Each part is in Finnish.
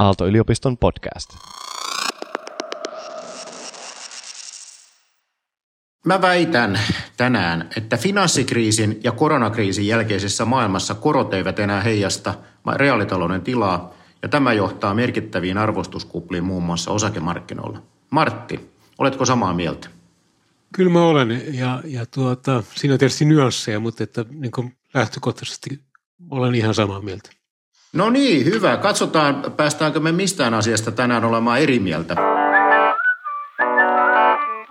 Aalto-yliopiston podcast. Mä väitän tänään, että finanssikriisin ja koronakriisin jälkeisessä maailmassa korot eivät enää heijasta reaalitalouden tilaa, ja tämä johtaa merkittäviin arvostuskupliin muun muassa osakemarkkinoilla. Martti, oletko samaa mieltä? Kyllä mä olen, ja, ja tuota, siinä on tietysti nyansseja, mutta että niin lähtökohtaisesti olen ihan samaa mieltä. No niin, hyvä. Katsotaan, päästäänkö me mistään asiasta tänään olemaan eri mieltä.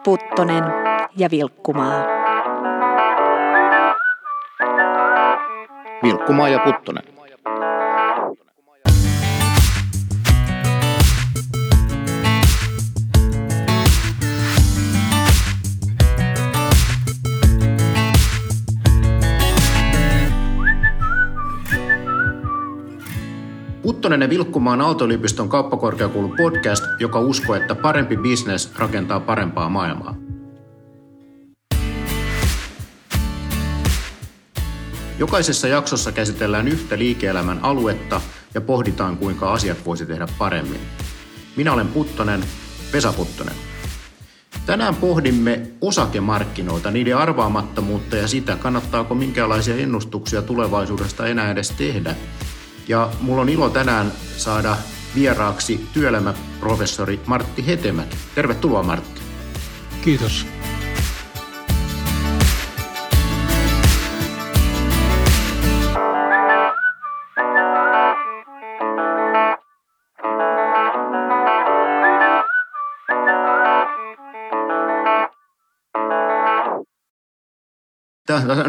Puttonen ja Vilkkumaa. Vilkkumaa ja Puttonen. Puttonen ja Vilkkumaan Aalto-yliopiston kauppakorkeakoulun podcast, joka uskoo, että parempi bisnes rakentaa parempaa maailmaa. Jokaisessa jaksossa käsitellään yhtä liike-elämän aluetta ja pohditaan, kuinka asiat voisi tehdä paremmin. Minä olen Puttonen, Vesa Puttonen. Tänään pohdimme osakemarkkinoita, niiden arvaamattomuutta ja sitä, kannattaako minkälaisia ennustuksia tulevaisuudesta enää edes tehdä – ja mulla on ilo tänään saada vieraaksi työelämäprofessori Martti Hetemäki. Tervetuloa Martti. Kiitos.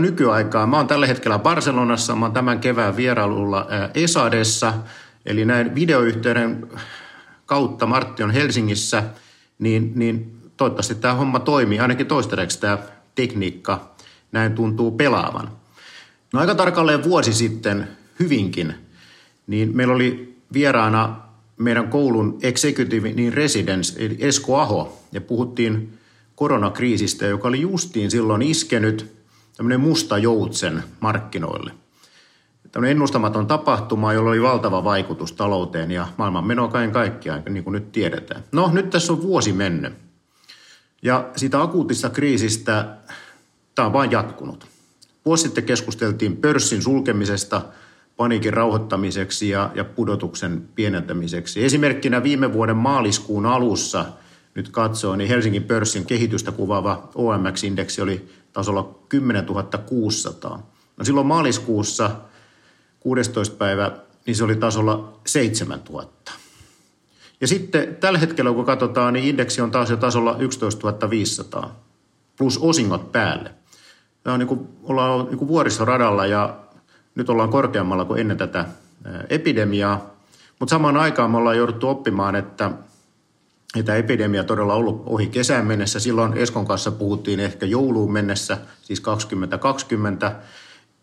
Nykyaikaa. Mä oon tällä hetkellä Barcelonassa, mä oon tämän kevään vierailulla Esadessa, eli näin videoyhteyden kautta Martti on Helsingissä, niin, niin toivottavasti tämä homma toimii, ainakin toistaiseksi tämä tekniikka näin tuntuu pelaavan. No aika tarkalleen vuosi sitten hyvinkin, niin meillä oli vieraana meidän koulun executive niin residence, eli Esko Aho, ja puhuttiin koronakriisistä, joka oli justiin silloin iskenyt – tämmöinen musta joutsen markkinoille. Tämmöinen ennustamaton tapahtuma, jolla oli valtava vaikutus talouteen ja maailman menoa kaiken kaikkiaan, niin kuin nyt tiedetään. No, nyt tässä on vuosi mennyt. Ja siitä akuutista kriisistä tämä on vain jatkunut. Vuosi sitten keskusteltiin pörssin sulkemisesta paniikin rauhoittamiseksi ja, ja pudotuksen pienentämiseksi. Esimerkkinä viime vuoden maaliskuun alussa nyt katsoo, niin Helsingin pörssin kehitystä kuvaava OMX-indeksi oli tasolla 10 600. No silloin maaliskuussa 16. päivä, niin se oli tasolla 7000. Ja sitten tällä hetkellä, kun katsotaan, niin indeksi on taas jo tasolla 11 500, plus osingot päälle. Tämä on niin kuin, ollaan niin kuin vuoristoradalla ja nyt ollaan korkeammalla kuin ennen tätä epidemiaa. Mutta samaan aikaan me ollaan jouduttu oppimaan, että – että epidemia todella ollut ohi kesään mennessä. Silloin Eskon kanssa puhuttiin ehkä jouluun mennessä, siis 2020.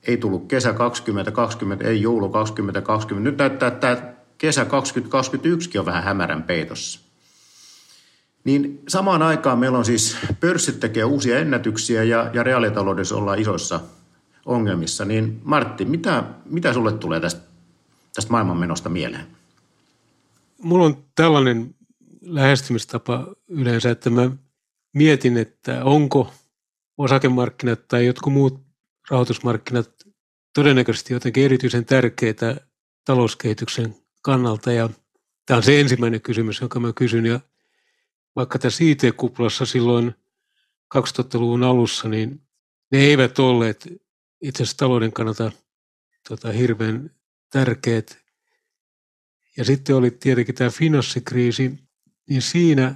Ei tullut kesä 2020, ei joulu 2020. Nyt näyttää, että kesä 2021 on vähän hämärän peitossa. Niin samaan aikaan meillä on siis pörssit tekee uusia ennätyksiä ja, ja reaalitaloudessa ollaan isoissa ongelmissa. Niin Martti, mitä, mitä sulle tulee tästä, tästä maailmanmenosta mieleen? Mulla on tällainen lähestymistapa yleensä, että mä mietin, että onko osakemarkkinat tai jotkut muut rahoitusmarkkinat todennäköisesti jotenkin erityisen tärkeitä talouskehityksen kannalta. Ja tämä on se ensimmäinen kysymys, jonka mä kysyn. Ja vaikka tässä IT-kuplassa silloin 2000-luvun alussa, niin ne eivät olleet itse asiassa talouden kannalta tota, hirveän tärkeät. Ja sitten oli tietenkin tämä finanssikriisi, niin siinä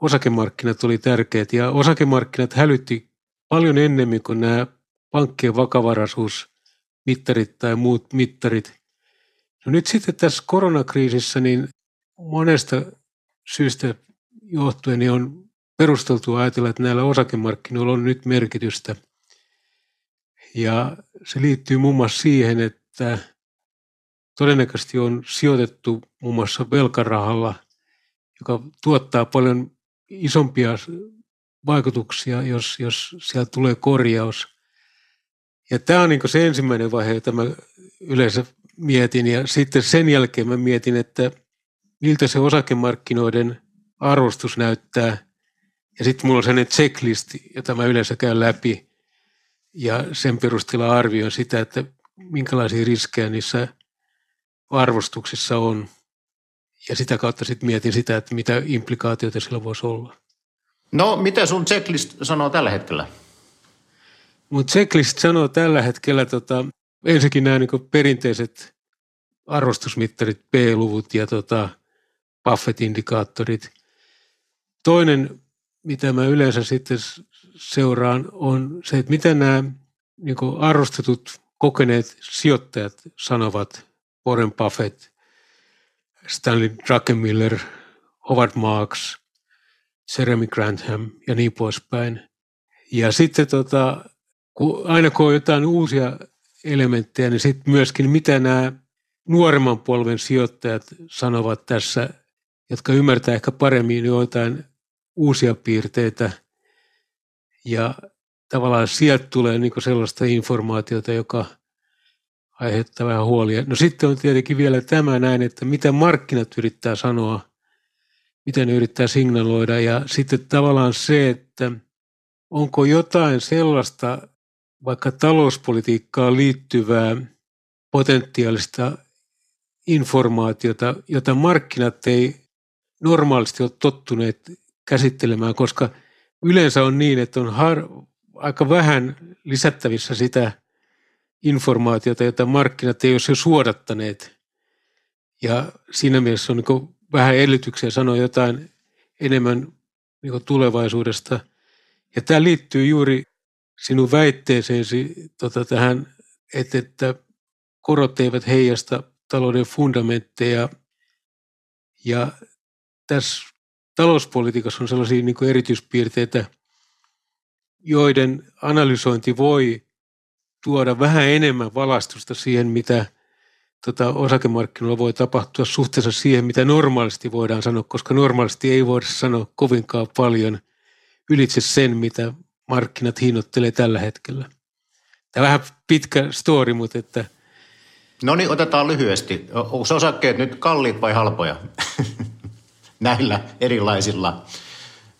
osakemarkkinat oli tärkeät ja osakemarkkinat hälytti paljon ennemmin kuin nämä pankkien vakavaraisuusmittarit tai muut mittarit. No nyt sitten tässä koronakriisissä niin monesta syystä johtuen niin on perusteltu ajatella, että näillä osakemarkkinoilla on nyt merkitystä. Ja se liittyy muun muassa siihen, että todennäköisesti on sijoitettu muun muassa velkarahalla – joka tuottaa paljon isompia vaikutuksia, jos, jos sieltä tulee korjaus. Ja tämä on niin se ensimmäinen vaihe, jota mä yleensä mietin. Ja sitten sen jälkeen mä mietin, että miltä se osakemarkkinoiden arvostus näyttää. Ja sitten mulla on sellainen checklist, jota mä yleensä käyn läpi ja sen perusteella arvioin sitä, että minkälaisia riskejä niissä arvostuksissa on. Ja sitä kautta sitten mietin sitä, että mitä implikaatioita sillä voisi olla. No, mitä sun checklist sanoo tällä hetkellä? Mun checklist sanoo tällä hetkellä tota, ensinnäkin nämä niin perinteiset arvostusmittarit, P-luvut ja tota, Buffett-indikaattorit. Toinen, mitä mä yleensä sitten seuraan, on se, että mitä nämä niin arvostetut kokeneet sijoittajat sanovat, Warren Buffett, Stanley Druckenmiller, Howard Marks, Jeremy Grantham ja niin poispäin. Ja sitten tota, kun aina kun on jotain uusia elementtejä, niin sitten myöskin mitä nämä nuoremman polven sijoittajat sanovat tässä, jotka ymmärtää ehkä paremmin joitain uusia piirteitä. Ja tavallaan sieltä tulee niin sellaista informaatiota, joka aiheuttaa vähän huolia. No sitten on tietenkin vielä tämä näin, että mitä markkinat yrittää sanoa, miten ne yrittää signaloida ja sitten tavallaan se, että onko jotain sellaista vaikka talouspolitiikkaan liittyvää potentiaalista informaatiota, jota markkinat ei normaalisti ole tottuneet käsittelemään, koska yleensä on niin, että on har, aika vähän lisättävissä sitä informaatiota, jota markkinat ei ole jo suodattaneet. Ja siinä mielessä on niin vähän edellytyksiä sanoa jotain enemmän niin tulevaisuudesta. Ja tämä liittyy juuri sinun väitteeseesi tota, tähän, että, että korot eivät heijasta talouden fundamentteja. Ja tässä talouspolitiikassa on sellaisia niin erityispiirteitä, joiden analysointi voi tuoda vähän enemmän valastusta siihen, mitä tota, osakemarkkinoilla voi tapahtua suhteessa siihen, mitä normaalisti voidaan sanoa, koska normaalisti ei voida sanoa kovinkaan paljon ylitse sen, mitä markkinat hinnoittelee tällä hetkellä. Tämä vähän pitkä story, mutta että... No niin, otetaan lyhyesti. Onko osakkeet nyt kalliit vai halpoja? Näillä erilaisilla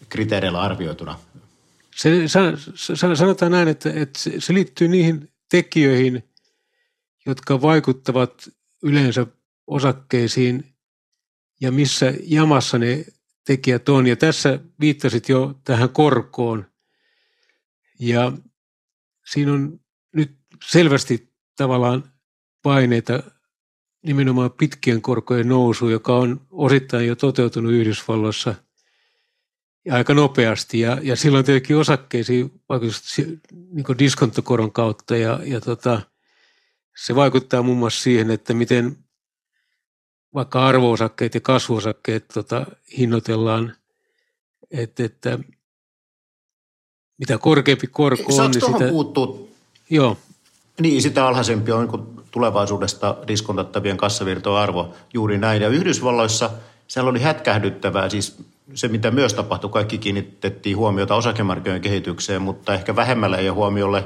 kriteereillä arvioituna. Se, sanotaan näin, että, että se liittyy niihin tekijöihin, jotka vaikuttavat yleensä osakkeisiin ja missä jamassa ne tekijät on. Ja tässä viittasit jo tähän korkoon. Ja siinä on nyt selvästi tavallaan paineita nimenomaan pitkien korkojen nousu, joka on osittain jo toteutunut Yhdysvalloissa ja aika nopeasti. Ja, ja silloin tietenkin osakkeisiin vaikutus niin diskonttokoron kautta ja, ja tota, se vaikuttaa muun muassa siihen, että miten vaikka arvoosakkeet ja kasvuosakkeet tota, hinnoitellaan, että, että mitä korkeampi korko on, niin sitä... puuttuu? Joo. Niin, sitä alhaisempi on niin tulevaisuudesta diskontattavien kassavirtojen arvo juuri näin. Ja Yhdysvalloissa siellä oli hätkähdyttävää, siis se mitä myös tapahtui, kaikki kiinnitettiin huomiota osakemarkkinoiden kehitykseen, mutta ehkä vähemmällä ja huomiolle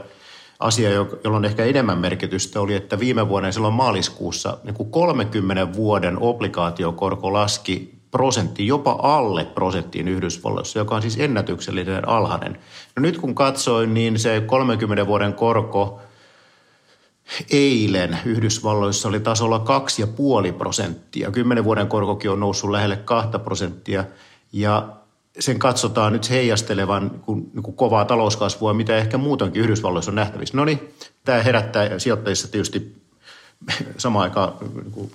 asia, jolla on ehkä enemmän merkitystä, oli, että viime vuoden silloin maaliskuussa niin kuin 30 vuoden obligaatiokorko laski prosentti, jopa alle prosenttiin Yhdysvalloissa, joka on siis ennätyksellinen alhainen. No nyt kun katsoin, niin se 30 vuoden korko eilen Yhdysvalloissa oli tasolla 2,5 prosenttia. 10 vuoden korkokin on noussut lähelle 2 prosenttia ja sen katsotaan nyt heijastelevan kun, niin kuin kovaa talouskasvua, mitä ehkä muutenkin Yhdysvalloissa on nähtävissä. No niin, tämä herättää sijoittajissa tietysti samaan aikaan niin kuin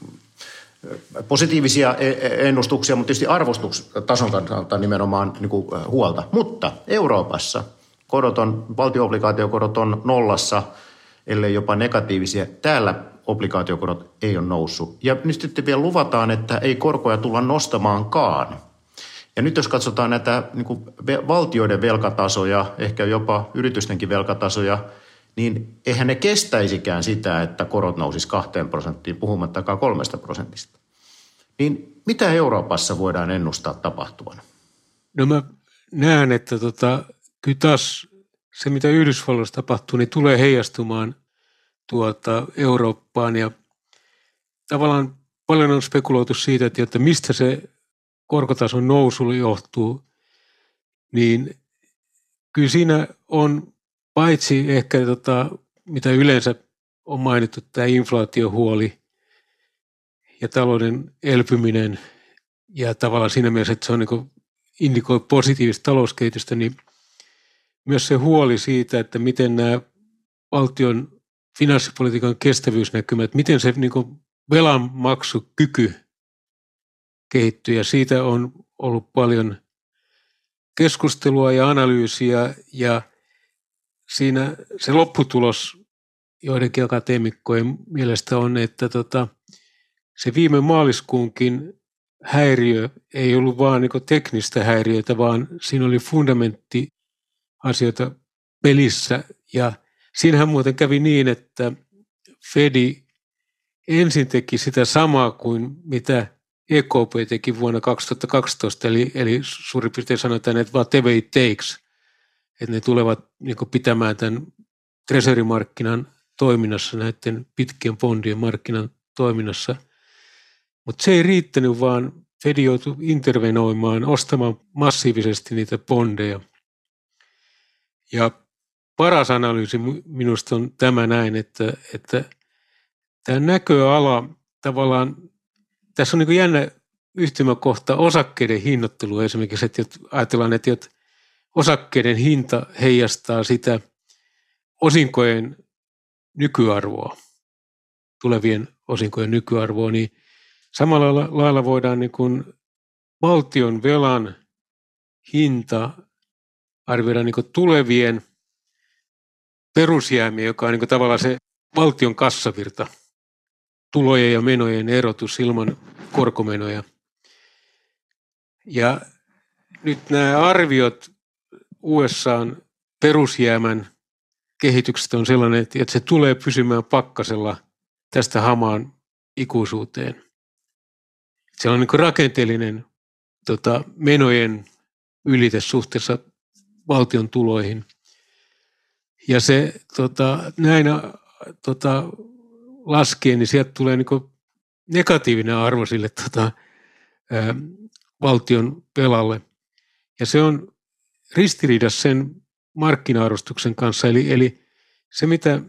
positiivisia e- e- ennustuksia, mutta tietysti arvostustason kannalta nimenomaan niin kuin huolta. Mutta Euroopassa korot on, valtioobligaatiokorot on nollassa, ellei jopa negatiivisia. Täällä obligaatiokorot ei ole noussut. Ja nyt sitten vielä luvataan, että ei korkoja tulla nostamaankaan. Ja nyt jos katsotaan näitä niin kuin valtioiden velkatasoja, ehkä jopa yritystenkin velkatasoja, niin eihän ne kestäisikään sitä, että korot nousisi kahteen prosenttiin, puhumattakaan kolmesta prosentista. Niin mitä Euroopassa voidaan ennustaa tapahtuvan? No mä näen, että tota, kyllä taas se, mitä Yhdysvalloissa tapahtuu, niin tulee heijastumaan tuota Eurooppaan ja tavallaan paljon on spekuloitu siitä, että, että mistä se korkotason nousu johtuu, niin kyllä siinä on paitsi ehkä tota, mitä yleensä on mainittu, tämä inflaatiohuoli ja talouden elpyminen ja tavallaan siinä mielessä, että se on niin indikoi positiivista talouskehitystä, niin myös se huoli siitä, että miten nämä valtion finanssipolitiikan kestävyysnäkymät, miten se niin velanmaksukyky kehittyy ja siitä on ollut paljon keskustelua ja analyysiä ja siinä se lopputulos joidenkin akateemikkojen mielestä on, että tota, se viime maaliskuunkin häiriö ei ollut vaan niin teknistä häiriötä, vaan siinä oli fundamentti asioita pelissä. Ja siinähän muuten kävi niin, että Fedi ensin teki sitä samaa kuin mitä EKP teki vuonna 2012, eli, eli suurin piirtein sanotaan, että whatever it takes, että ne tulevat niin pitämään tämän treasury-markkinan toiminnassa, näiden pitkien bondien markkinan toiminnassa. Mutta se ei riittänyt, vaan Fed joutui intervenoimaan, ostamaan massiivisesti niitä bondeja. Ja paras analyysi minusta on tämä näin, että, että tämä näköala tavallaan, tässä on niin jännä yhtymäkohta osakkeiden hinnoittelu esimerkiksi, että ajatellaan, että osakkeiden hinta heijastaa sitä osinkojen nykyarvoa, tulevien osinkojen nykyarvoa, niin samalla lailla voidaan niin kuin valtion velan hinta arvioida niin kuin tulevien perusjäämiä, joka on niin kuin tavallaan se valtion kassavirta, tulojen ja menojen erotus ilman korkomenoja. Ja nyt nämä arviot USAn perusjäämän kehityksestä on sellainen, että se tulee pysymään pakkasella tästä hamaan ikuisuuteen. Se on niin rakenteellinen tota, menojen ylite suhteessa valtion tuloihin. Ja se tota, näin tota, laskee, niin sieltä tulee niin negatiivinen arvo sille tota, ää, valtion velalle. Ja se on ristiriidassa sen markkina-arvostuksen kanssa. Eli, eli se, mitä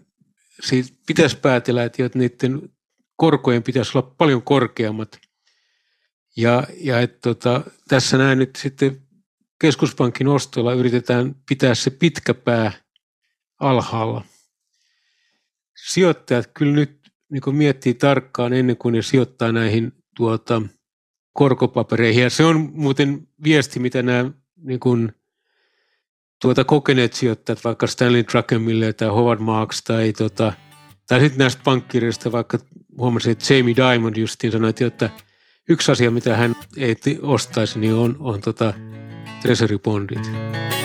siitä pitäisi päätellä, että niiden korkojen pitäisi olla paljon korkeammat. Ja, ja että tota, tässä näin nyt sitten keskuspankin ostolla yritetään pitää se pitkä pää alhaalla. Sijoittajat kyllä nyt niin miettii tarkkaan ennen kuin ne sijoittaa näihin tuota, korkopapereihin. Ja se on muuten viesti, mitä nämä niin kuin tuota kokeneet sijoittajat, vaikka Stanley Druckenmiller tai Howard Marks tai, tota, tai sitten näistä pankkirjoista, vaikka huomasin, että Jamie Dimond justiin sanoi, että yksi asia, mitä hän ei ostaisi, niin on, on tota treasury bondit.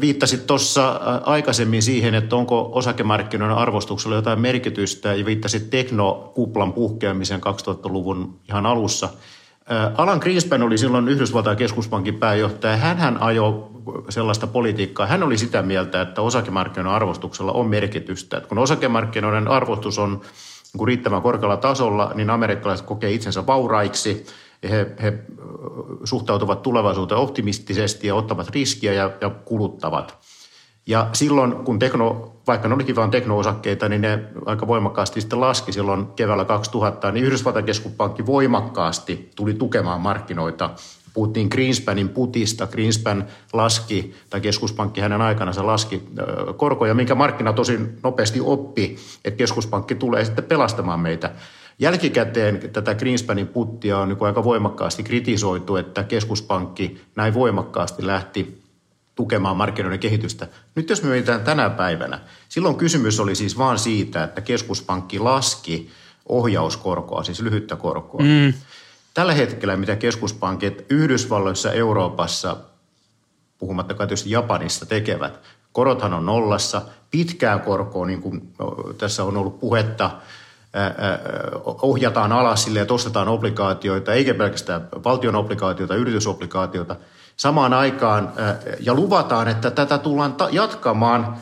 Viittasit tuossa aikaisemmin siihen, että onko osakemarkkinoiden arvostuksella jotain merkitystä ja viittasit teknokuplan puhkeamiseen 2000-luvun ihan alussa. Alan Greenspan oli silloin Yhdysvaltain keskuspankin pääjohtaja. hän ajoi sellaista politiikkaa. Hän oli sitä mieltä, että osakemarkkinoiden arvostuksella on merkitystä. Että kun osakemarkkinoiden arvostus on niin riittävän korkealla tasolla, niin amerikkalaiset kokee itsensä vauraiksi – he, he suhtautuvat tulevaisuuteen optimistisesti ja ottavat riskiä ja, ja kuluttavat. Ja silloin, kun tekno, vaikka ne olikin vain teknoosakkeita, niin ne aika voimakkaasti sitten laski silloin keväällä 2000, niin Yhdysvaltain keskuspankki voimakkaasti tuli tukemaan markkinoita. Puhuttiin Greenspanin putista. Greenspan laski, tai keskuspankki hänen aikanaan laski korkoja, minkä markkina tosi nopeasti oppi, että keskuspankki tulee sitten pelastamaan meitä. Jälkikäteen tätä Greenspanin puttia on niin aika voimakkaasti kritisoitu, että keskuspankki näin voimakkaasti lähti tukemaan markkinoiden kehitystä. Nyt jos me mietitään tänä päivänä, silloin kysymys oli siis vain siitä, että keskuspankki laski ohjauskorkoa, siis lyhyttä korkoa. Mm. Tällä hetkellä, mitä keskuspankit Yhdysvalloissa, Euroopassa, puhumattakaan tietysti Japanissa tekevät, korothan on nollassa, pitkää korkoa, niin kuin tässä on ollut puhetta, ohjataan alas sille, että ostetaan obligaatioita, eikä pelkästään valtion obligaatioita, yritysobligaatioita. Samaan aikaan ja luvataan, että tätä tullaan jatkamaan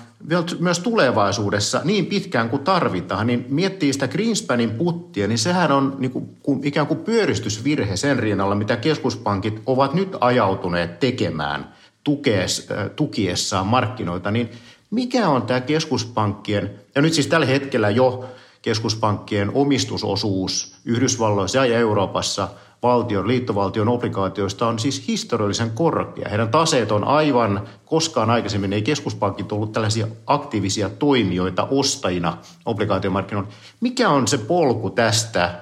myös tulevaisuudessa niin pitkään kuin tarvitaan, niin miettii sitä Greenspanin puttia, niin sehän on niin kuin, ikään kuin pyöristysvirhe sen rinnalla, mitä keskuspankit ovat nyt ajautuneet tekemään tukees, tukiessaan markkinoita, niin mikä on tämä keskuspankkien, ja nyt siis tällä hetkellä jo keskuspankkien omistusosuus Yhdysvalloissa ja Euroopassa valtion, liittovaltion obligaatioista on siis historiallisen korkea. Heidän taseet on aivan, koskaan aikaisemmin ei keskuspankit ollut tällaisia aktiivisia toimijoita ostajina obligaatiomarkkinoilla. Mikä on se polku tästä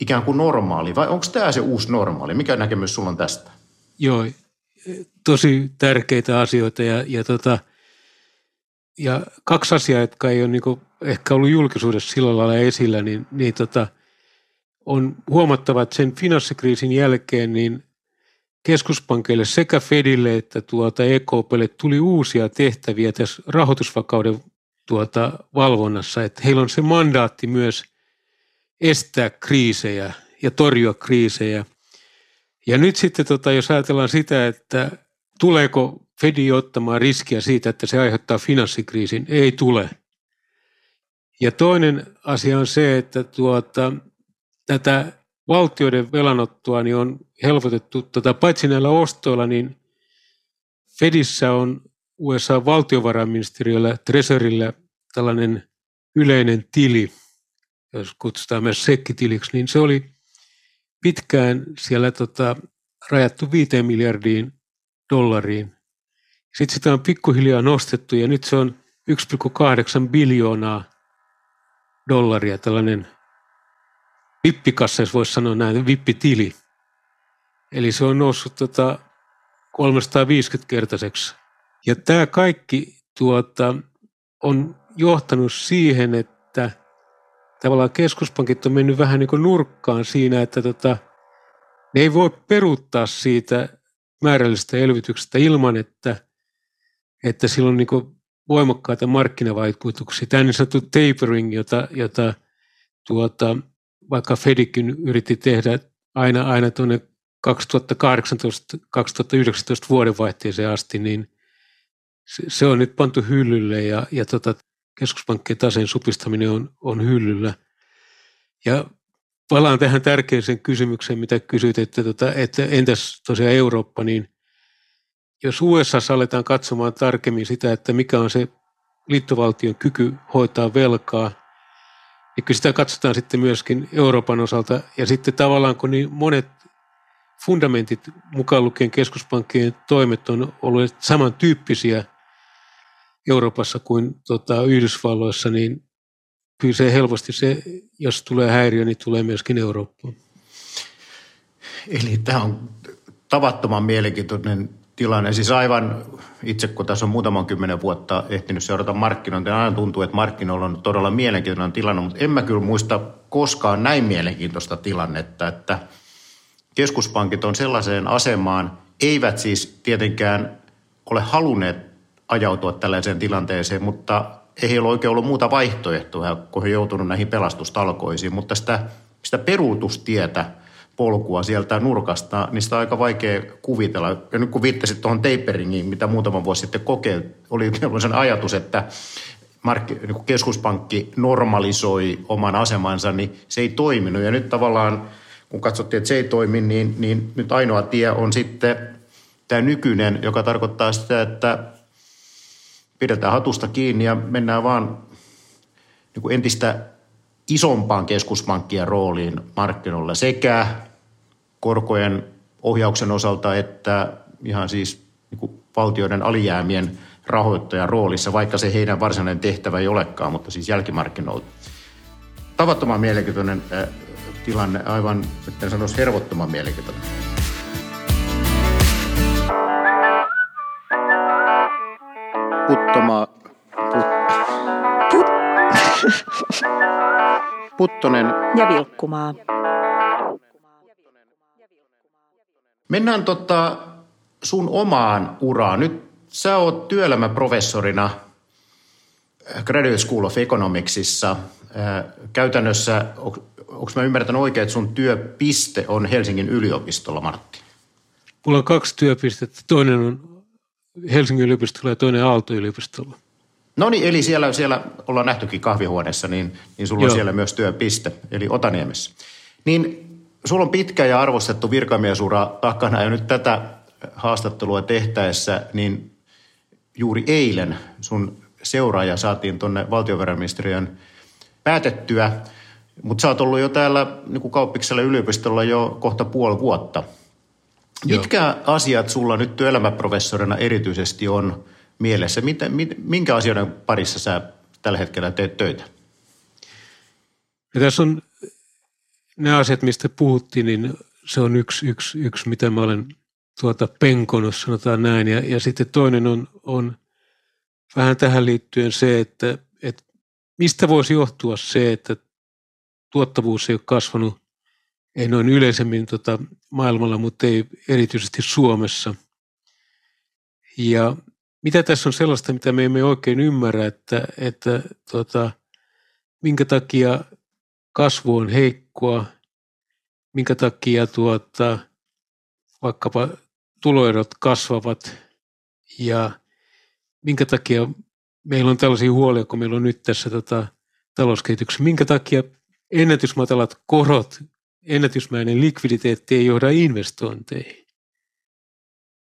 ikään kuin normaali vai onko tämä se uusi normaali? Mikä näkemys sulla on tästä? Joo, tosi tärkeitä asioita ja, ja, tota, ja kaksi asiaa, jotka ei ole niin ehkä ollut julkisuudessa sillä lailla esillä, niin, niin tota, on huomattava, että sen finanssikriisin jälkeen niin keskuspankeille sekä Fedille että tuota EKPlle tuli uusia tehtäviä tässä rahoitusvakauden tuota valvonnassa, että heillä on se mandaatti myös estää kriisejä ja torjua kriisejä. Ja nyt sitten, tota, jos ajatellaan sitä, että tuleeko Fedi ottamaan riskiä siitä, että se aiheuttaa finanssikriisin, ei tule. Ja toinen asia on se, että tuota, tätä valtioiden velanottoa niin on helpotettu, tota, paitsi näillä ostoilla, niin Fedissä on USA-valtiovarainministeriöllä, Treasurilla tällainen yleinen tili, jos kutsutaan myös sekkitiliksi, niin se oli pitkään siellä tota, rajattu 5 miljardiin dollariin. Sitten sitä on pikkuhiljaa nostettu ja nyt se on 1,8 biljoonaa dollaria, tällainen vippikassa, jos voisi sanoa näin, vippitili. Eli se on noussut tota 350-kertaiseksi. Ja tämä kaikki tuota, on johtanut siihen, että tavallaan keskuspankit on mennyt vähän niin kuin nurkkaan siinä, että tota, ne ei voi peruuttaa siitä määrällisestä elvytyksestä ilman, että, että sillä on niin kuin voimakkaita markkinavaikutuksia. Tämä niin sanottu tapering, jota, jota tuota, vaikka Fedikin yritti tehdä aina, aina tuonne 2018-2019 vuodenvaihteeseen asti, niin se, se on nyt pantu hyllylle ja, ja tota, keskuspankkien taseen supistaminen on, on hyllyllä. Ja palaan tähän tärkeäseen kysymykseen, mitä kysyit, että, tota, että entäs tosiaan Eurooppa, niin jos USA aletaan katsomaan tarkemmin sitä, että mikä on se liittovaltion kyky hoitaa velkaa – ja kyllä sitä katsotaan sitten myöskin Euroopan osalta. Ja sitten tavallaan kun niin monet fundamentit, mukaan lukien keskuspankkien toimet, on ollut samantyyppisiä Euroopassa kuin tota, Yhdysvalloissa, niin kyllä se helposti se, jos tulee häiriö, niin tulee myöskin Eurooppaan. Eli tämä on tavattoman mielenkiintoinen tilanne. Siis aivan itse, kun tässä on muutaman kymmenen vuotta ehtinyt seurata markkinointia, niin aina tuntuu, että markkinoilla on todella mielenkiintoinen tilanne, mutta en mä kyllä muista koskaan näin mielenkiintoista tilannetta, että keskuspankit on sellaiseen asemaan, eivät siis tietenkään ole halunneet ajautua tällaiseen tilanteeseen, mutta ei ole oikein ollut muuta vaihtoehtoa, kun he joutunut näihin pelastustalkoisiin, mutta sitä, sitä peruutustietä – polkua sieltä nurkasta, niin sitä on aika vaikea kuvitella. Ja nyt kun viittasit tuohon taperingiin, mitä muutama vuosi sitten kokeiltiin, oli sen ajatus, että mark- niin keskuspankki normalisoi oman asemansa, niin se ei toiminut. Ja nyt tavallaan, kun katsottiin, että se ei toimi, niin, niin nyt ainoa tie on sitten tämä nykyinen, joka tarkoittaa sitä, että pidetään hatusta kiinni ja mennään vaan niin kuin entistä isompaan keskuspankkien rooliin markkinoilla sekä korkojen ohjauksen osalta että ihan siis niin kuin valtioiden alijäämien rahoittajan roolissa, vaikka se heidän varsinainen tehtävä ei olekaan, mutta siis jälkimarkkinoilta. Tavattoman mielenkiintoinen äh, tilanne, aivan, että sanoisi hervottoman mielenkiintoinen. Puttoma, put, put. Puttonen ja Vilkkumaa. Mennään tota sun omaan uraan. Nyt sä oot työelämäprofessorina Graduate School of Economicsissa. Käytännössä, onko mä ymmärtänyt oikein, että sun työpiste on Helsingin yliopistolla, Martti? Mulla on kaksi työpistettä. Toinen on Helsingin yliopistolla ja toinen Aalto-yliopistolla. No niin, eli siellä, siellä ollaan nähtykin kahvihuoneessa, niin, niin sulla Joo. on siellä myös työpiste, eli Otaniemessä. Niin sulla on pitkä ja arvostettu virkamiesura takana, ja nyt tätä haastattelua tehtäessä, niin juuri eilen sun seuraaja saatiin tuonne valtiovarainministeriön päätettyä, mutta sä oot ollut jo täällä niin kauppiksella yliopistolla jo kohta puoli vuotta. Joo. Mitkä asiat sulla nyt työelämäprofessorina erityisesti on mielessä? Mitä, minkä asioiden parissa sä tällä hetkellä teet töitä? Ja tässä on ne asiat, mistä puhuttiin, niin se on yksi, yksi, yksi mitä mä olen tuota penkonut, sanotaan näin. Ja, ja sitten toinen on, on vähän tähän liittyen se, että, että mistä voisi johtua se, että tuottavuus ei ole kasvanut, ei noin yleisemmin tota maailmalla, mutta ei erityisesti Suomessa. Ja mitä tässä on sellaista, mitä me emme oikein ymmärrä, että, että tota, minkä takia kasvu on heikkoa, minkä takia tuota, vaikkapa tuloerot kasvavat ja minkä takia meillä on tällaisia huolia, kun meillä on nyt tässä tota, talouskehityksessä, minkä takia ennätysmatalat korot, ennätysmäinen likviditeetti ei johda investointeihin.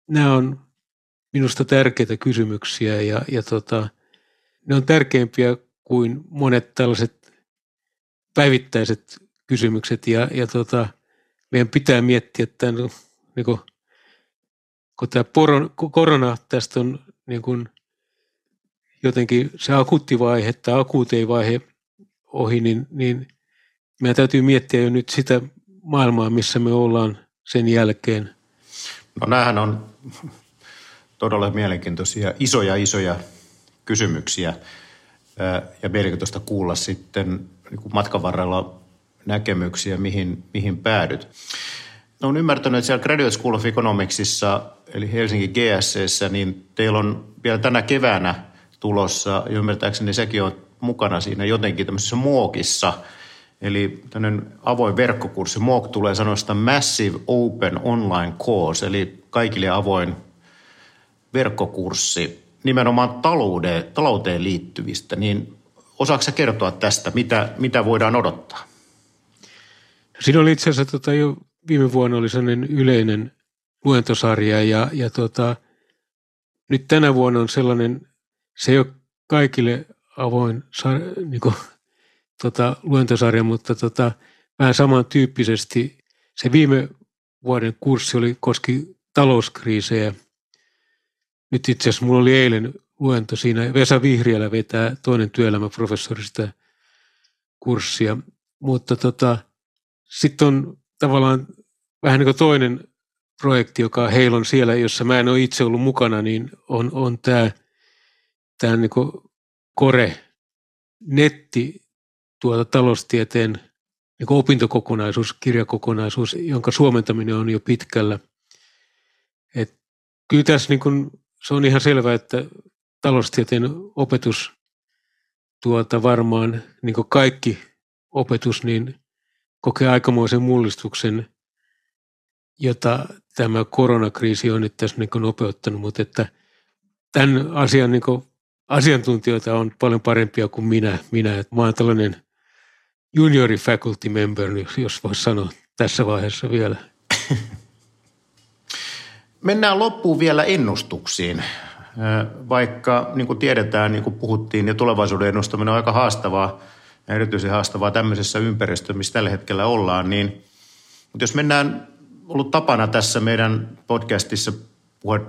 Nämä on minusta tärkeitä kysymyksiä ja, ja tota, ne on tärkeimpiä kuin monet tällaiset päivittäiset kysymykset ja, ja tota, meidän pitää miettiä että niin kuin, kun tämä korona tästä on niin kuin jotenkin se akuutti vaihe tai akuutei vaihe ohi, niin, niin meidän täytyy miettiä jo nyt sitä maailmaa, missä me ollaan sen jälkeen. No näähän on todella mielenkiintoisia, isoja, isoja kysymyksiä ja mielenkiintoista kuulla sitten niin matkan varrella näkemyksiä, mihin, mihin päädyt. Olen ymmärtänyt, että siellä Graduate School of Economicsissa, eli Helsingin GSCssä, niin teillä on vielä tänä keväänä tulossa, ja ymmärtääkseni sekin on mukana siinä jotenkin tämmöisessä muokissa, eli tämmöinen avoin verkkokurssi. MOOC tulee sanoista Massive Open Online Course, eli kaikille avoin verkkokurssi nimenomaan talouteen, talouteen liittyvistä, niin osaako kertoa tästä, mitä, mitä voidaan odottaa? Siinä oli itse asiassa tota, jo viime vuonna oli sellainen yleinen luentosarja ja, ja tota, nyt tänä vuonna on sellainen, se ei ole kaikille avoin sar, niin kuin, tota, luentosarja, mutta tota, vähän samantyyppisesti se viime vuoden kurssi oli, koski talouskriisejä. Nyt itse asiassa mulla oli eilen luento siinä. Vesa Vihriälä vetää toinen työelämäprofessori sitä kurssia. Mutta tota, sitten on tavallaan vähän niin kuin toinen projekti, joka heillä on siellä, jossa mä en ole itse ollut mukana, niin on, on tämä, tämä niin kuin Kore netti tuota taloustieteen niin kuin opintokokonaisuus, kirjakokonaisuus, jonka suomentaminen on jo pitkällä. Et kyllä tässä niin kuin, se on ihan selvää, että taloustieteen opetus tuota varmaan niin kuin kaikki opetus niin kokee aikamoisen mullistuksen, jota tämä koronakriisi on nyt tässä niin nopeuttanut, mutta että tämän asian niin asiantuntijoita on paljon parempia kuin minä. minä että mä olen tällainen juniori faculty member, jos voisi sanoa tässä vaiheessa vielä. Mennään loppuun vielä ennustuksiin. Vaikka niin kuin tiedetään, niin kuin puhuttiin, ja tulevaisuuden ennustaminen on aika haastavaa, ja erityisen haastavaa tämmöisessä ympäristössä, missä tällä hetkellä ollaan, niin mutta jos mennään, ollut tapana tässä meidän podcastissa puhua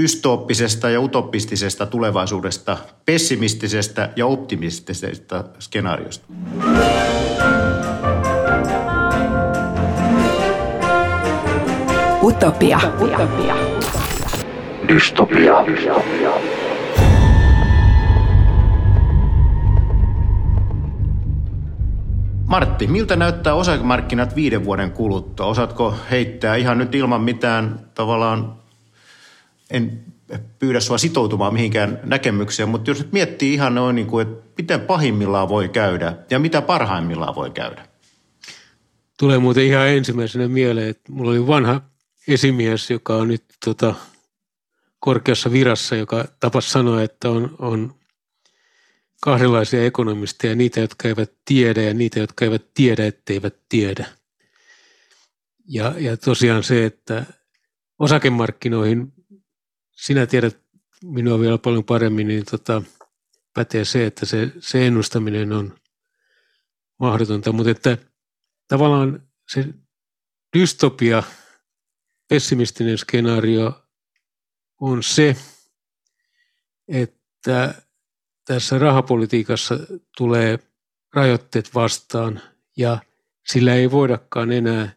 dystooppisesta ja utopistisesta tulevaisuudesta, pessimistisestä ja optimistisesta skenaariosta. Utopia. Utopia. Dystopia. Dystopia. Martti, miltä näyttää osakemarkkinat viiden vuoden kuluttua? Osaatko heittää ihan nyt ilman mitään tavallaan, en pyydä sua sitoutumaan mihinkään näkemykseen, mutta jos nyt miettii ihan noin, niin kuin, että miten pahimmillaan voi käydä ja mitä parhaimmillaan voi käydä. Tulee muuten ihan ensimmäisenä mieleen, että mulla oli vanha esimies, joka on nyt tota, korkeassa virassa, joka tapas sanoa, että on, on kahdenlaisia ekonomisteja, niitä, jotka eivät tiedä ja niitä, jotka eivät tiedä, etteivät tiedä. Ja, ja tosiaan se, että osakemarkkinoihin, sinä tiedät minua vielä paljon paremmin, niin tota, pätee se, että se, se ennustaminen on mahdotonta, mutta että tavallaan se dystopia, pessimistinen skenaario on se, että tässä rahapolitiikassa tulee rajoitteet vastaan ja sillä ei voidakaan enää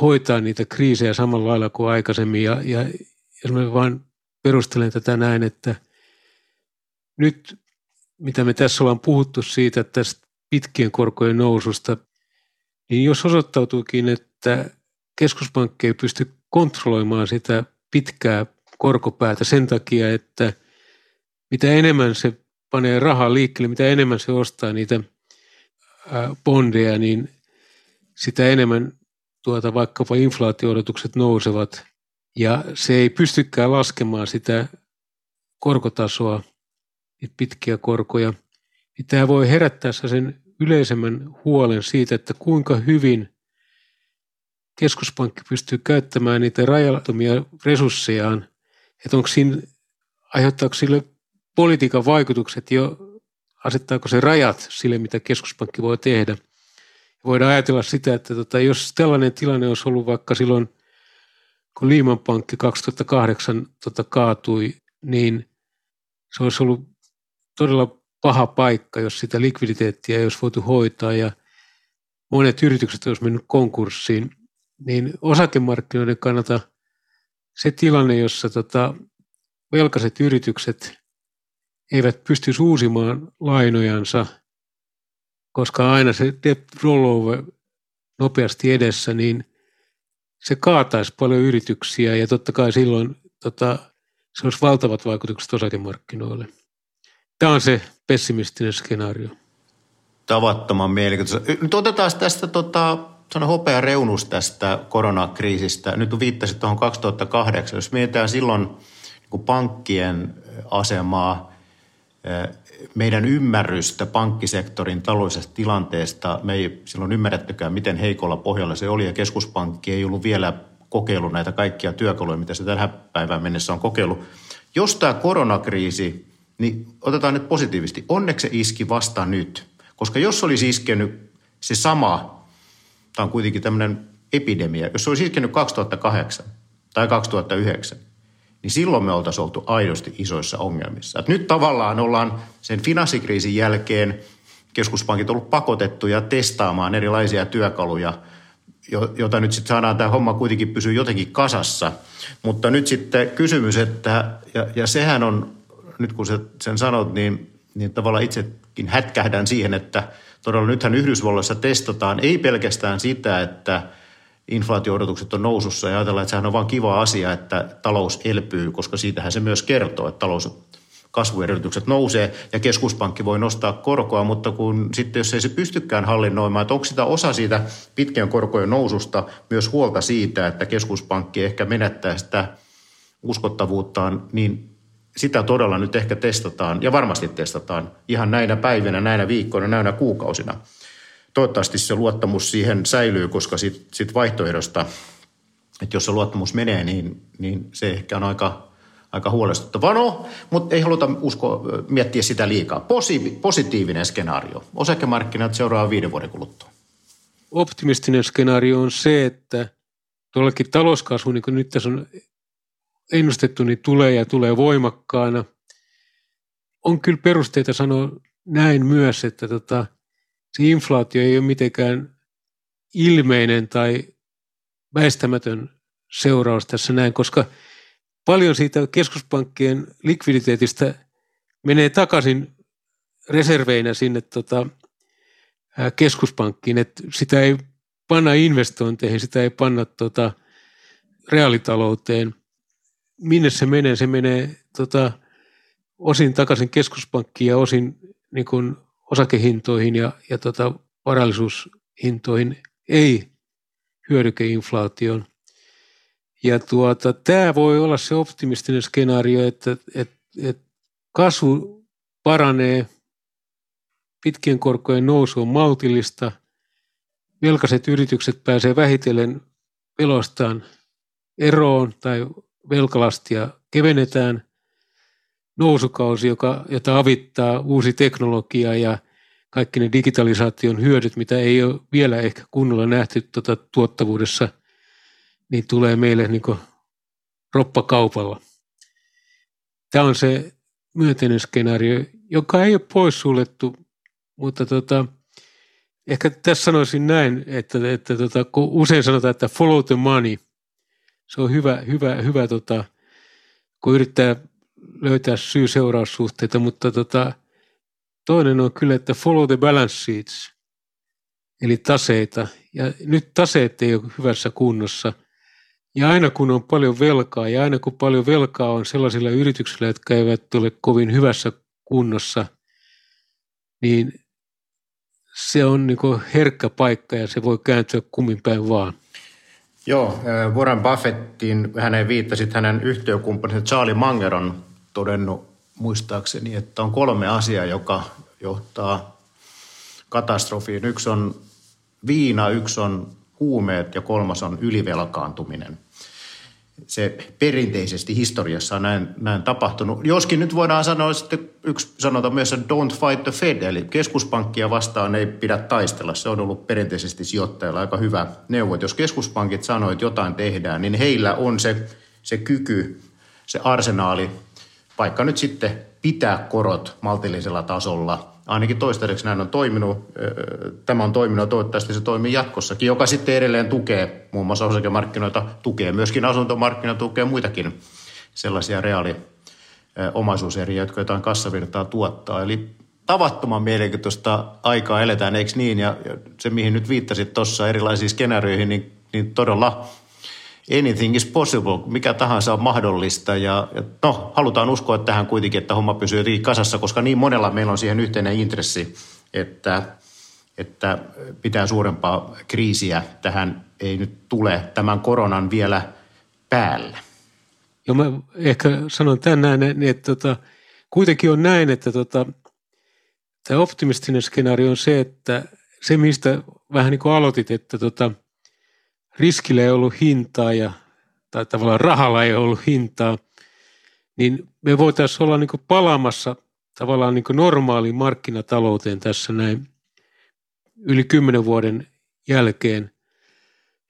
hoitaa niitä kriisejä samalla lailla kuin aikaisemmin. Ja, ja jos mä perustelen tätä näin, että nyt mitä me tässä ollaan puhuttu siitä tästä pitkien korkojen noususta, niin jos osoittautuukin, että keskuspankki ei pysty kontrolloimaan sitä pitkää korkopäätä sen takia, että mitä enemmän se panee rahaa liikkeelle, mitä enemmän se ostaa niitä bondeja, niin sitä enemmän tuota, vaikkapa inflaatioodotukset nousevat. Ja se ei pystykään laskemaan sitä korkotasoa, niitä pitkiä korkoja, niin tämä voi herättää sen yleisemmän huolen siitä, että kuinka hyvin keskuspankki pystyy käyttämään niitä rajattomia resurssejaan, että onko siinä, aiheuttaako sille politiikan vaikutukset jo, asettaako se rajat sille, mitä keskuspankki voi tehdä. Voidaan ajatella sitä, että tota, jos tällainen tilanne olisi ollut vaikka silloin, kun Lehman Pankki 2008 tota, kaatui, niin se olisi ollut todella paha paikka, jos sitä likviditeettiä ei olisi voitu hoitaa ja monet yritykset olisi mennyt konkurssiin, niin osakemarkkinoiden kannalta se tilanne, jossa tota, velkaiset yritykset eivät pysty uusimaan lainojansa, koska aina se debt rollover nopeasti edessä, niin se kaataisi paljon yrityksiä ja totta kai silloin tota, se olisi valtavat vaikutukset osakemarkkinoille. Tämä on se pessimistinen skenaario. Tavattoman mielenkiintoista. Nyt otetaan tästä tota, hopea reunus tästä koronakriisistä. Nyt viittasit tuohon 2008. Jos mietitään silloin niin pankkien asemaa, meidän ymmärrystä pankkisektorin taloudellisesta tilanteesta, me ei silloin ymmärrettykään, miten heikolla pohjalla se oli, ja keskuspankki ei ollut vielä kokeillut näitä kaikkia työkaluja, mitä se tähän päivään mennessä on kokeillut. Jos tämä koronakriisi, niin otetaan nyt positiivisesti, onneksi se iski vasta nyt, koska jos olisi iskenyt se sama, tämä on kuitenkin tämmöinen epidemia, jos se olisi iskenyt 2008 tai 2009, niin silloin me oltaisiin oltu aidosti isoissa ongelmissa. Et nyt tavallaan ollaan sen finanssikriisin jälkeen keskuspankit ollut pakotettuja testaamaan erilaisia työkaluja, jota nyt sitten saadaan tämä homma kuitenkin pysyä jotenkin kasassa. Mutta nyt sitten kysymys, että, ja, ja sehän on, nyt kun sen sanot, niin, niin tavallaan itsekin hätkähdän siihen, että todella nythän Yhdysvalloissa testataan ei pelkästään sitä, että – inflaatio-odotukset on nousussa ja ajatellaan, että sehän on vain kiva asia, että talous elpyy, koska siitähän se myös kertoo, että talous kasvuedellytykset nousee ja keskuspankki voi nostaa korkoa, mutta kun sitten jos ei se pystykään hallinnoimaan, että onko sitä osa siitä pitkän korkojen noususta myös huolta siitä, että keskuspankki ehkä menettää sitä uskottavuuttaan, niin sitä todella nyt ehkä testataan ja varmasti testataan ihan näinä päivinä, näinä viikkoina, näinä kuukausina – toivottavasti se luottamus siihen säilyy, koska sitten sit vaihtoehdosta, että jos se luottamus menee, niin, niin se ehkä on aika, aika huolestuttavaa. No, mutta ei haluta usko, miettiä sitä liikaa. Posi, positiivinen skenaario. Osakemarkkinat seuraava viiden vuoden kuluttua. Optimistinen skenaario on se, että tuollakin talouskasvu, niin kuin nyt tässä on ennustettu, niin tulee ja tulee voimakkaana. On kyllä perusteita sanoa näin myös, että tota, – se inflaatio ei ole mitenkään ilmeinen tai väistämätön seuraus tässä näin, koska paljon siitä keskuspankkien likviditeetistä menee takaisin reserveinä sinne tota, keskuspankkiin, että sitä ei panna investointeihin, sitä ei panna tota, reaalitalouteen. minne se menee? Se menee tota, osin takaisin keskuspankkiin ja osin niin kuin osakehintoihin ja, ja tota, varallisuushintoihin, ei hyödykeinflaatioon. Ja tuota, tämä voi olla se optimistinen skenaario, että, että, että kasvu paranee, pitkien korkojen nousu on maltillista, velkaiset yritykset pääsee vähitellen velostaan eroon tai velkalastia kevennetään. Nousukausi, joka, jota avittaa uusi teknologia ja kaikki ne digitalisaation hyödyt, mitä ei ole vielä ehkä kunnolla nähty tuota tuottavuudessa, niin tulee meille niin roppakaupalla. Tämä on se myönteinen skenaario, joka ei ole poissuljettu, mutta tota, ehkä tässä sanoisin näin, että, että tota, kun usein sanotaan, että follow the money, se on hyvä, hyvä, hyvä tota, kun yrittää löytää syy-seuraussuhteita, mutta tota, toinen on kyllä, että follow the balance sheets, eli taseita. Ja nyt taseet ei ole hyvässä kunnossa. Ja aina kun on paljon velkaa, ja aina kun paljon velkaa on sellaisilla yrityksillä, jotka eivät ole kovin hyvässä kunnossa, niin se on niin herkkä paikka ja se voi kääntyä kummin päin vaan. Joo, äh, Warren Buffettin, hänen viittasit hänen yhtiökumppaninsa Charlie Manger on todennut muistaakseni, että on kolme asiaa, joka johtaa katastrofiin. Yksi on viina, yksi on huumeet ja kolmas on ylivelkaantuminen – se perinteisesti historiassa on näin, näin tapahtunut. Joskin nyt voidaan sanoa sitten yksi sanota myös, että don't fight the Fed, eli keskuspankkia vastaan ei pidä taistella. Se on ollut perinteisesti sijoittajilla aika hyvä neuvo. Jos keskuspankit sanoo, että jotain tehdään, niin heillä on se, se kyky, se arsenaali, vaikka nyt sitten pitää korot maltillisella tasolla – ainakin toistaiseksi näin on toiminut. Tämä on toiminut ja toivottavasti se toimii jatkossakin, joka sitten edelleen tukee muun muassa osakemarkkinoita, tukee myöskin asuntomarkkinoita, tukee muitakin sellaisia reaali omaisuuseriä, jotka jotain kassavirtaa tuottaa. Eli tavattoman mielenkiintoista aikaa eletään, eikö niin? Ja se, mihin nyt viittasit tuossa erilaisiin skenaarioihin, niin, niin todella anything is possible, mikä tahansa on mahdollista. Ja, ja no, halutaan uskoa tähän kuitenkin, että homma pysyy kasassa, koska niin monella meillä on siihen yhteinen intressi, että, että pitää suurempaa kriisiä tähän ei nyt tule tämän koronan vielä päälle. Joo, mä ehkä sanon tänään, että tota, kuitenkin on näin, että tota, tämä optimistinen skenaario on se, että se, mistä vähän niin kuin aloitit, että tota, riskillä ei ollut hintaa ja, tai tavallaan rahalla ei ollut hintaa, niin me voitaisiin olla niin palaamassa tavallaan niin normaaliin markkinatalouteen tässä näin yli kymmenen vuoden jälkeen.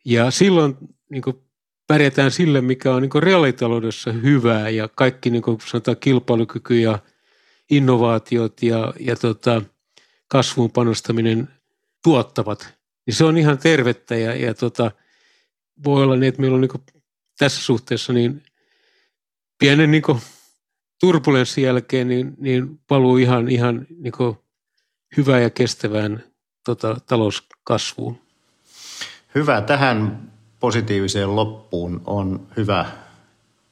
Ja silloin niin pärjätään sille, mikä on niin reaalitaloudessa hyvää ja kaikki niin sanotaan kilpailukyky ja innovaatiot ja, ja tota, kasvuun panostaminen tuottavat. Niin se on ihan tervettä ja, ja tota, voi olla niin, että meillä on niin tässä suhteessa niin pienen niin turbulenssin jälkeen niin, niin paluu ihan, ihan niin hyvään ja kestävään tota, talouskasvuun. Hyvä. Tähän positiiviseen loppuun on hyvä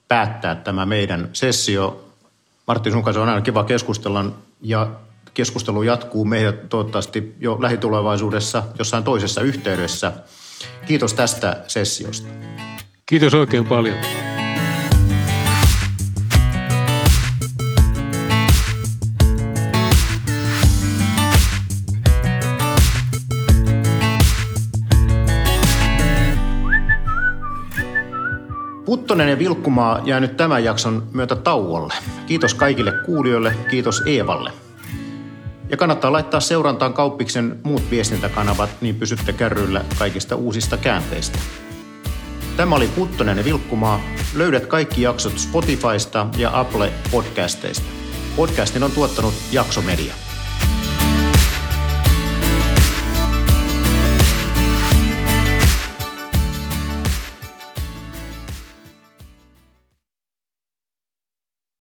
päättää tämä meidän sessio. Martti, sun kanssa on aina kiva keskustella ja keskustelu jatkuu meidät toivottavasti jo lähitulevaisuudessa jossain toisessa yhteydessä – Kiitos tästä sessiosta. Kiitos oikein paljon. Puttonen ja Vilkkumaa jää nyt tämän jakson myötä tauolle. Kiitos kaikille kuulijoille, kiitos Eevalle. Ja kannattaa laittaa seurantaan kauppiksen muut viestintäkanavat, niin pysytte kärryillä kaikista uusista käänteistä. Tämä oli Puttonen ja Vilkkumaa. Löydät kaikki jaksot Spotifysta ja Apple Podcasteista. Podcastin on tuottanut Jaksomedia.